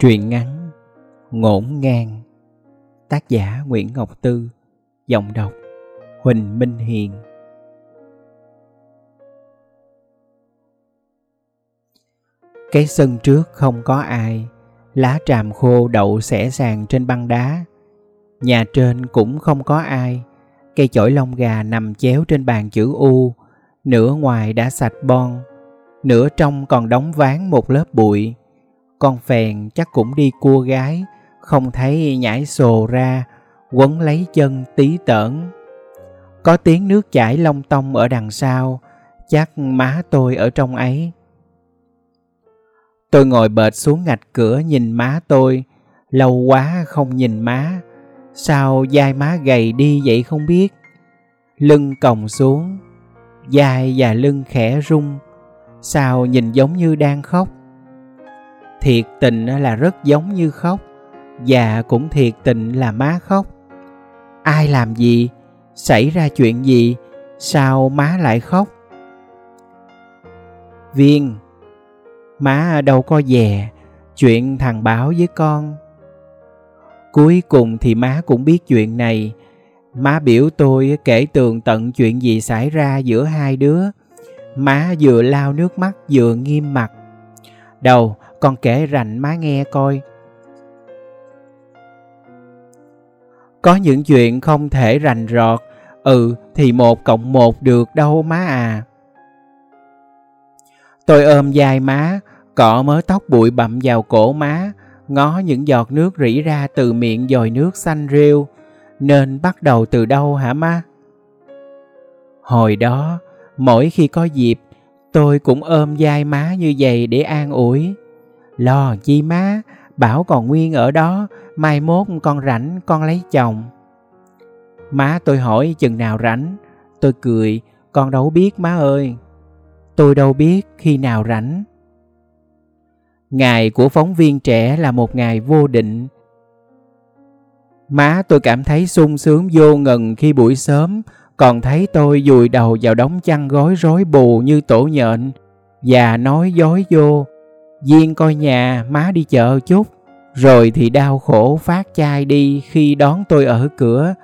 Truyện ngắn Ngổn ngang. Tác giả Nguyễn Ngọc Tư. Giọng đọc Huỳnh Minh Hiền. Cái sân trước không có ai, Lá tràm khô đậu xẻ sàng trên băng đá. Nhà trên cũng không có ai, Cây chổi lông gà nằm chéo trên bàn chữ U, Nửa ngoài đã sạch bon, Nửa trong còn đóng ván một lớp bụi con phèn chắc cũng đi cua gái, không thấy nhảy sồ ra, quấn lấy chân tí tởn. Có tiếng nước chảy long tông ở đằng sau, chắc má tôi ở trong ấy. Tôi ngồi bệt xuống ngạch cửa nhìn má tôi, lâu quá không nhìn má. Sao dai má gầy đi vậy không biết? Lưng còng xuống dai và lưng khẽ rung. Sao nhìn giống như đang khóc? Thiệt tình là rất giống như khóc, và cũng thiệt tình là má khóc. Ai làm gì, xảy ra chuyện gì, sao má lại khóc? Viên, má đâu có dè chuyện thằng báo với con. Cuối cùng thì má cũng biết chuyện này. Má biểu tôi kể tường tận chuyện gì xảy ra giữa hai đứa. Má vừa lao nước mắt vừa nghiêm mặt. Đầu con kể rành má nghe coi. Có những chuyện không thể rành rọt ừ thì một cộng một được đâu má à. Tôi ôm vai má, cọ mớ tóc bụi bặm vào cổ má, ngó những giọt nước rỉ ra từ miệng dòi nước xanh rêu. Nên bắt đầu từ đâu hả má? Hồi đó, mỗi khi có dịp, tôi cũng ôm vai má như vậy để an ủi. Lo chi má, Bảo còn nguyên ở đó, mai mốt con rảnh con lấy chồng. Má tôi hỏi chừng nào rảnh, tôi cười, con đâu biết má ơi. Tôi đâu biết khi nào rảnh. Ngày của phóng viên trẻ là một ngày vô định. Má tôi cảm thấy sung sướng vô ngần khi buổi sớm còn thấy tôi dùi đầu vào đống chăn gối rối bù như tổ nhện và nói dối vô Duyên coi nhà, má đi chợ chút. Rồi thì đau khổ phát chai đi khi đón tôi ở cửa.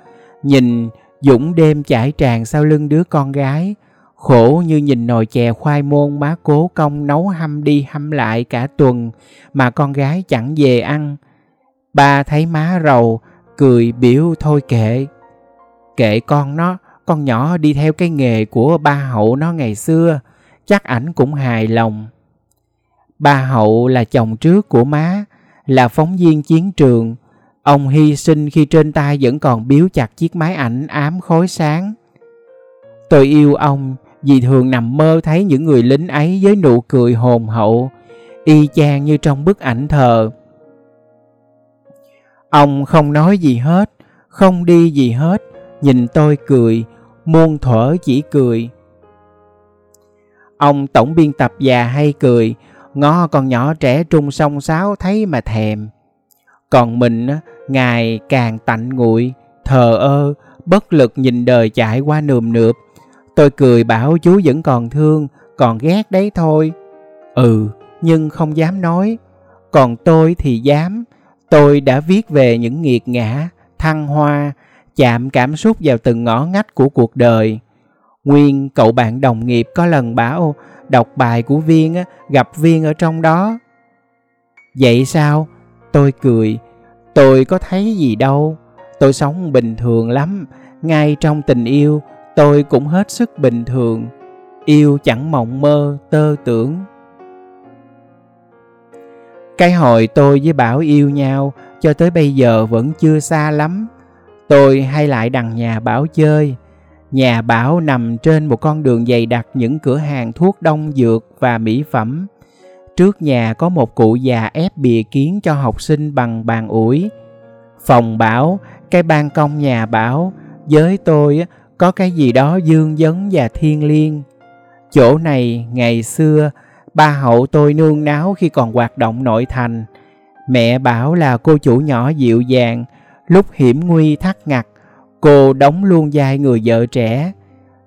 Nhìn Dũng đêm chải tràn sau lưng đứa con gái. Khổ như nhìn nồi chè khoai môn má cố công nấu hâm đi hâm lại cả tuần Mà con gái chẳng về ăn. Ba thấy má rầu, Cười biểu thôi kệ. Kệ con nó, Con nhỏ đi theo cái nghề của ba hậu nó ngày xưa. Chắc ảnh cũng hài lòng. Ba Hậu là chồng trước của má, là phóng viên chiến trường. Ông hy sinh khi trên tay vẫn còn biếu chặt chiếc máy ảnh ám khói sáng. Tôi yêu ông vì thường nằm mơ thấy những người lính ấy với nụ cười hồn hậu, y chang như trong bức ảnh thờ. Ông không nói gì hết, không đi gì hết, nhìn tôi cười, muôn thuở chỉ cười. Ông tổng biên tập già hay cười, ngó con nhỏ trẻ trung song sáo thấy mà thèm. Còn mình ngày càng tạnh nguội, thờ ơ, bất lực nhìn đời chạy qua nườm nượp. Tôi cười bảo chú vẫn còn thương, còn ghét đấy thôi. Ừ nhưng không dám nói. Còn tôi thì dám. Tôi đã viết về những nghiệt ngã, thăng hoa, chạm cảm xúc vào từng ngõ ngách của cuộc đời nguyên, cậu bạn đồng nghiệp có lần bảo, đọc bài của viên gặp viên ở trong đó. Vậy sao? Tôi cười, tôi có thấy gì đâu, tôi sống bình thường lắm, ngay trong tình yêu, tôi cũng hết sức bình thường, yêu chẳng mộng mơ, tơ tưởng. Cái hồi tôi với bảo yêu nhau, cho tới bây giờ vẫn chưa xa lắm, tôi hay lại đằng nhà bảo chơi. Nhà Bảo nằm trên một con đường dày đặc những cửa hàng thuốc đông dược và mỹ phẩm. Trước nhà có một cụ già ép bìa kiến cho học sinh bằng bàn ủi. Phòng Bảo, cái ban công nhà Bảo, với tôi có cái gì đó dương dấn và thiên liêng. Chỗ này ngày xưa, ba hậu tôi nương náo khi còn hoạt động nội thành. Mẹ Bảo là cô chủ nhỏ dịu dàng, lúc hiểm nguy thắt ngặt Cô đóng luôn vai người vợ trẻ.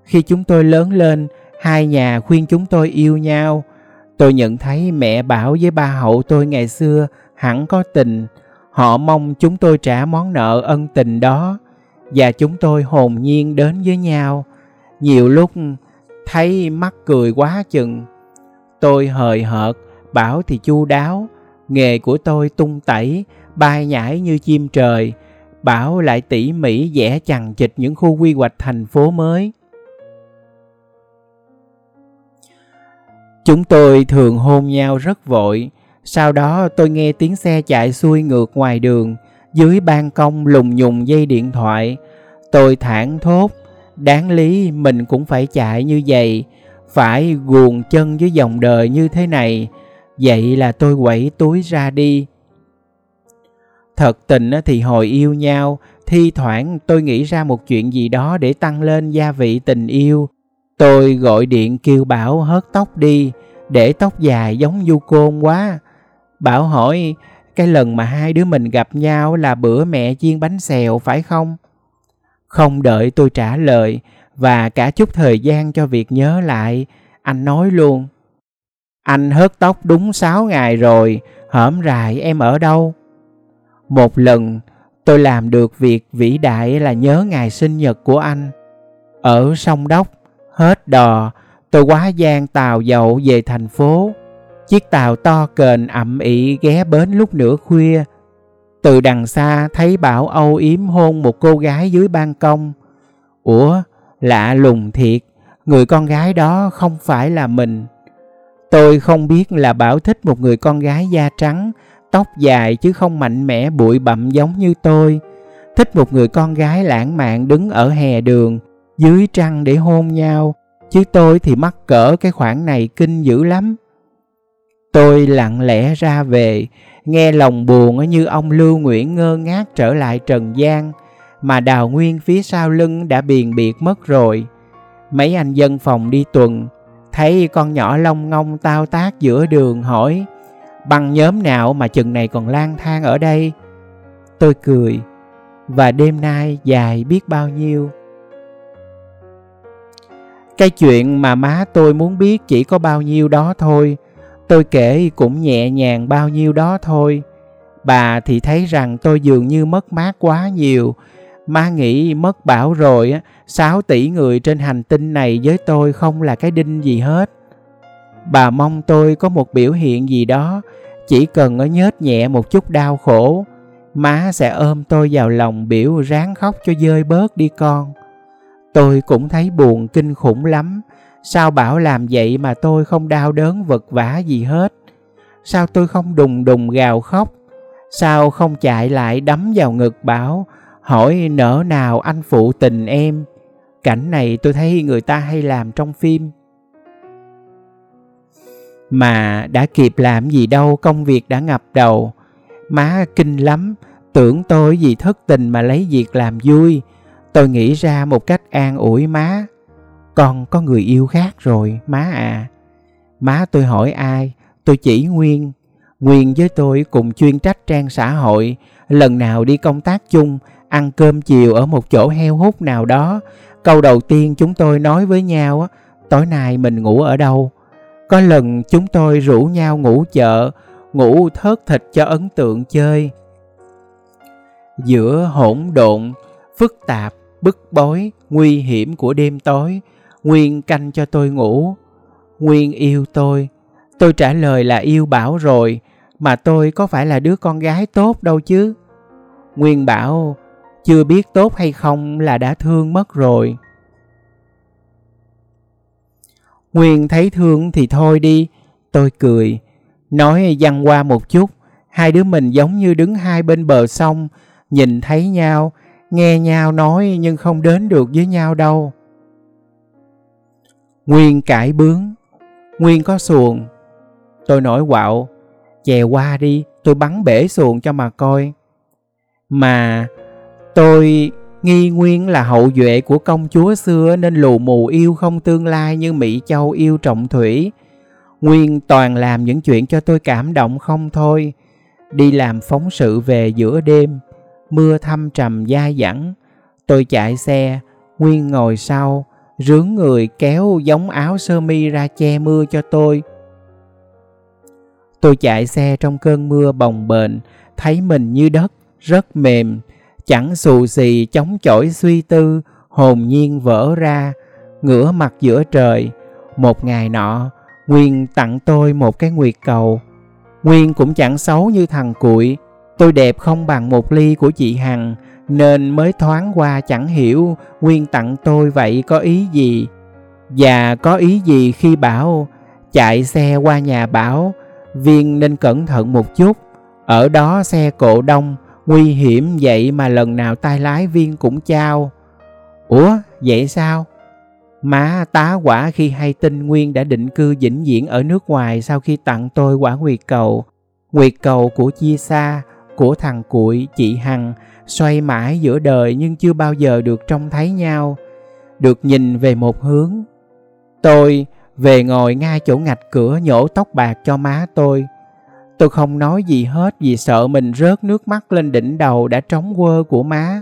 Khi chúng tôi lớn lên, hai nhà khuyên chúng tôi yêu nhau. Tôi nhận thấy mẹ Bảo với ba hậu tôi ngày xưa hẳn có tình. Họ mong chúng tôi trả món nợ ân tình đó và chúng tôi hồn nhiên đến với nhau. Nhiều lúc thấy mắc cười quá chừng. Tôi hời hợt, bảo thì chu đáo, nghề của tôi tung tẩy, bay nhảy như chim trời, bảo lại tỉ mỉ vẽ chằng chịt những khu quy hoạch thành phố mới. Chúng tôi thường hôn nhau rất vội, sau đó tôi nghe tiếng xe chạy xuôi ngược ngoài đường, dưới ban công lùng nhùng dây điện thoại. Tôi thản thốt, đáng lý mình cũng phải chạy như vậy, phải guồn chân với dòng đời như thế này. Vậy là tôi quẩy túi ra đi. Thật tình thì hồi yêu nhau, thi thoảng tôi nghĩ ra một chuyện gì đó để tăng lên gia vị tình yêu. Tôi gọi điện kêu Bảo hớt tóc đi, để tóc dài giống du côn quá. Bảo hỏi, cái lần mà hai đứa mình gặp nhau là bữa mẹ chiên bánh xèo phải không? Không đợi tôi trả lời và cả chút thời gian cho việc nhớ lại, anh nói luôn. Anh hớt tóc đúng 6 ngày rồi, hởm rài em ở đâu? Một lần tôi làm được việc vĩ đại là nhớ ngày sinh nhật của anh. Ở sông Đốc, hết đò, tôi quá gian tàu dậu về thành phố. Chiếc tàu to kền ẩm ỉ ghé bến lúc nửa khuya. Từ đằng xa thấy Bảo âu yếm hôn một cô gái dưới ban công. Ủa, lạ lùng thiệt, người con gái đó không phải là mình. Tôi không biết là Bảo thích một người con gái da trắng, tóc dài chứ không mạnh mẽ bụi bặm giống như tôi. Thích một người con gái lãng mạn đứng ở hè đường, dưới trăng để hôn nhau, chứ tôi thì mắc cỡ cái khoản này kinh dữ lắm. Tôi lặng lẽ ra về, nghe lòng buồn như ông Lưu Nguyễn ngơ ngác trở lại trần gian, mà Đào Nguyên phía sau lưng đã biền biệt mất rồi. Mấy anh dân phòng đi tuần, thấy con nhỏ lông ngông tao tác giữa đường hỏi, băng nhóm nào mà chừng này còn lang thang ở đây? Tôi cười, và đêm nay dài biết bao nhiêu. Cái chuyện mà má tôi muốn biết chỉ có bao nhiêu đó thôi. Tôi kể cũng nhẹ nhàng bao nhiêu đó thôi. Bà thì thấy rằng tôi dường như mất mát quá nhiều. Má nghĩ mất bảo rồi, 6 tỷ người trên hành tinh này với tôi không là cái đinh gì hết. Bà mong tôi có một biểu hiện gì đó, chỉ cần ở nhớt nhẹ một chút đau khổ. Má sẽ ôm tôi vào lòng biểu ráng khóc cho dơi bớt đi con. Tôi cũng thấy buồn kinh khủng lắm. Sao bảo làm vậy mà tôi không đau đớn vật vã gì hết? Sao tôi không đùng đùng gào khóc? Sao không chạy lại đấm vào ngực bảo hỏi nỡ nào anh phụ tình em? Cảnh này tôi thấy người ta hay làm trong phim. Mà đã kịp làm gì đâu công việc đã ngập đầu. Má kinh lắm, tưởng tôi vì thất tình mà lấy việc làm vui Tôi nghĩ ra một cách an ủi má. Con có người yêu khác rồi, má à. Má tôi hỏi ai, tôi chỉ Nguyên. Nguyên với tôi cùng chuyên trách trang xã hội. Lần nào đi công tác chung, ăn cơm chiều ở một chỗ heo hút nào đó. Câu đầu tiên chúng tôi nói với nhau, tối nay mình ngủ ở đâu. Có lần chúng tôi rủ nhau ngủ chợ, ngủ thớt thịt cho ấn tượng chơi. Giữa hỗn độn, phức tạp, bức bối, nguy hiểm của đêm tối, Nguyên canh cho tôi ngủ. Nguyên yêu tôi. Tôi trả lời là yêu Bảo rồi, mà tôi có phải là đứa con gái tốt đâu chứ. Nguyên bảo, chưa biết tốt hay không là đã thương mất rồi. Nguyên thấy thương thì thôi đi, tôi cười. Nói dăng qua một chút, hai đứa mình giống như đứng hai bên bờ sông, nhìn thấy nhau, nghe nhau nói nhưng không đến được với nhau đâu. Nguyên cãi bướng, Nguyên có xuồng. Tôi nổi quạo, chè qua đi, tôi bắn bể xuồng cho mà coi. Mà tôi nghi Nguyên là hậu duệ của công chúa xưa nên lù mù yêu không tương lai như Mỹ Châu yêu trọng thủy. Nguyên toàn làm những chuyện cho tôi cảm động không thôi. Đi làm phóng sự về giữa đêm, mưa thăm trầm dai dẳng. Tôi chạy xe, Nguyên ngồi sau, rướng người kéo giống áo sơ mi ra che mưa cho tôi. Tôi chạy xe trong cơn mưa bồng bềnh, thấy mình như đất, rất mềm, chẳng xù xì chống chổi suy tư, hồn nhiên vỡ ra, ngửa mặt giữa trời. Một ngày nọ, Nguyên tặng tôi một cái nguyệt cầu. Nguyên cũng chẳng xấu như thằng cuội, tôi đẹp không bằng một ly của chị Hằng, nên mới thoáng qua chẳng hiểu Nguyên tặng tôi vậy có ý gì. Và có ý gì khi bảo chạy xe qua nhà Bảo, Viên nên cẩn thận một chút. Ở đó xe cộ đông, nguy hiểm vậy mà lần nào tay lái Viên cũng trao. Ủa, vậy sao? Má tá quả khi hay tin Nguyên đã định cư vĩnh viễn ở nước ngoài sau khi tặng tôi quả nguyệt cầu. Nguyệt cầu của chia xa, của thằng cuội, chị Hằng, xoay mãi giữa đời nhưng chưa bao giờ được trông thấy nhau, được nhìn về một hướng. Tôi về ngồi ngay chỗ ngạch cửa nhổ tóc bạc cho má tôi. Tôi không nói gì hết vì sợ mình rớt nước mắt lên đỉnh đầu đã trống quơ của má.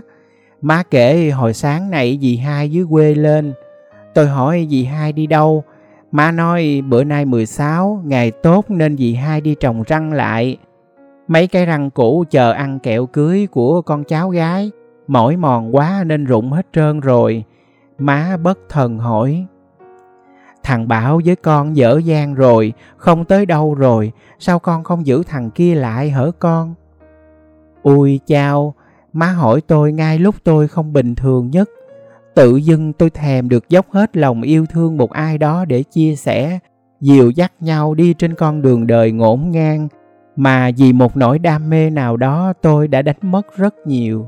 Má kể hồi sáng nãy dì hai dưới quê lên. Tôi hỏi dì hai đi đâu? Má nói bữa nay 16, ngày tốt nên dì hai đi trồng răng lại. Mấy cái răng cũ chờ ăn kẹo cưới của con cháu gái, mỏi mòn quá nên rụng hết trơn rồi. Má bất thần hỏi. Thằng Bảo với con dở dang rồi, không tới đâu rồi, sao con không giữ thằng kia lại hở con? Ui chao, má hỏi tôi ngay lúc tôi không bình thường nhất. Tự dưng tôi thèm được dốc hết lòng yêu thương một ai đó để chia sẻ, dìu dắt nhau đi trên con đường đời ngổn ngang, mà vì một nỗi đam mê nào đó tôi đã đánh mất rất nhiều